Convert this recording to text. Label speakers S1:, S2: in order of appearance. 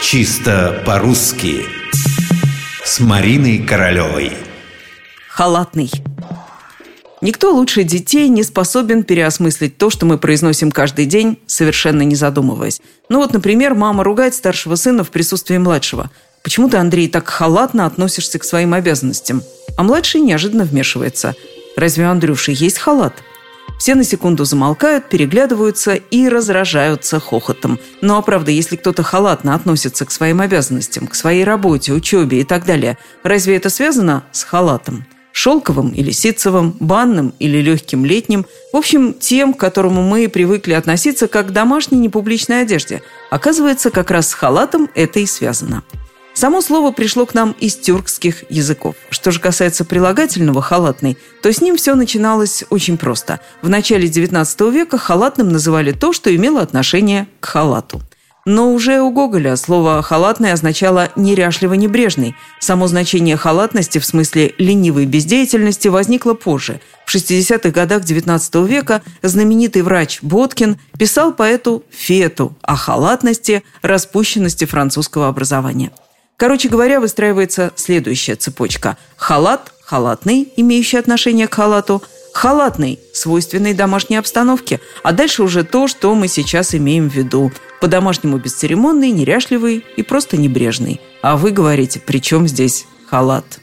S1: Чисто по-русски С Мариной Королевой
S2: Халатный Никто лучше детей не способен переосмыслить то, что мы произносим каждый день, совершенно не задумываясь. Ну вот, например, мама ругает старшего сына в присутствии младшего. «Почему ты, Андрей, так халатно относишься к своим обязанностям?» А младший неожиданно вмешивается. «Разве у Андрюши есть халат?» Все на секунду замолкают, переглядываются и разражаются хохотом. Ну а правда, если кто-то халатно относится к своим обязанностям, к своей работе, учебе и так далее, разве это связано с халатом? Шелковым или ситцевым, банным или легким летним, в общем, тем, к которому мы привыкли относиться как к домашней непубличной одежде. Оказывается, как раз с халатом это и связано. Само слово пришло к нам из тюркских языков. Что же касается прилагательного «халатный», то с ним все начиналось очень просто. В начале XIX века халатным называли то, что имело отношение к халату. Но уже у Гоголя слово «халатный» означало «неряшливо-небрежный». Само значение халатности в смысле ленивой бездеятельности возникло позже. В 60-х годах XIX века знаменитый врач Боткин писал поэту Фету о халатности, распущенности французского образования – Короче говоря, выстраивается следующая цепочка. Халат, халатный, имеющий отношение к халату, халатный, свойственный домашней обстановке, а дальше уже то, что мы сейчас имеем в виду. По-домашнему бесцеремонный, неряшливый и просто небрежный. А вы говорите, при чем здесь халат?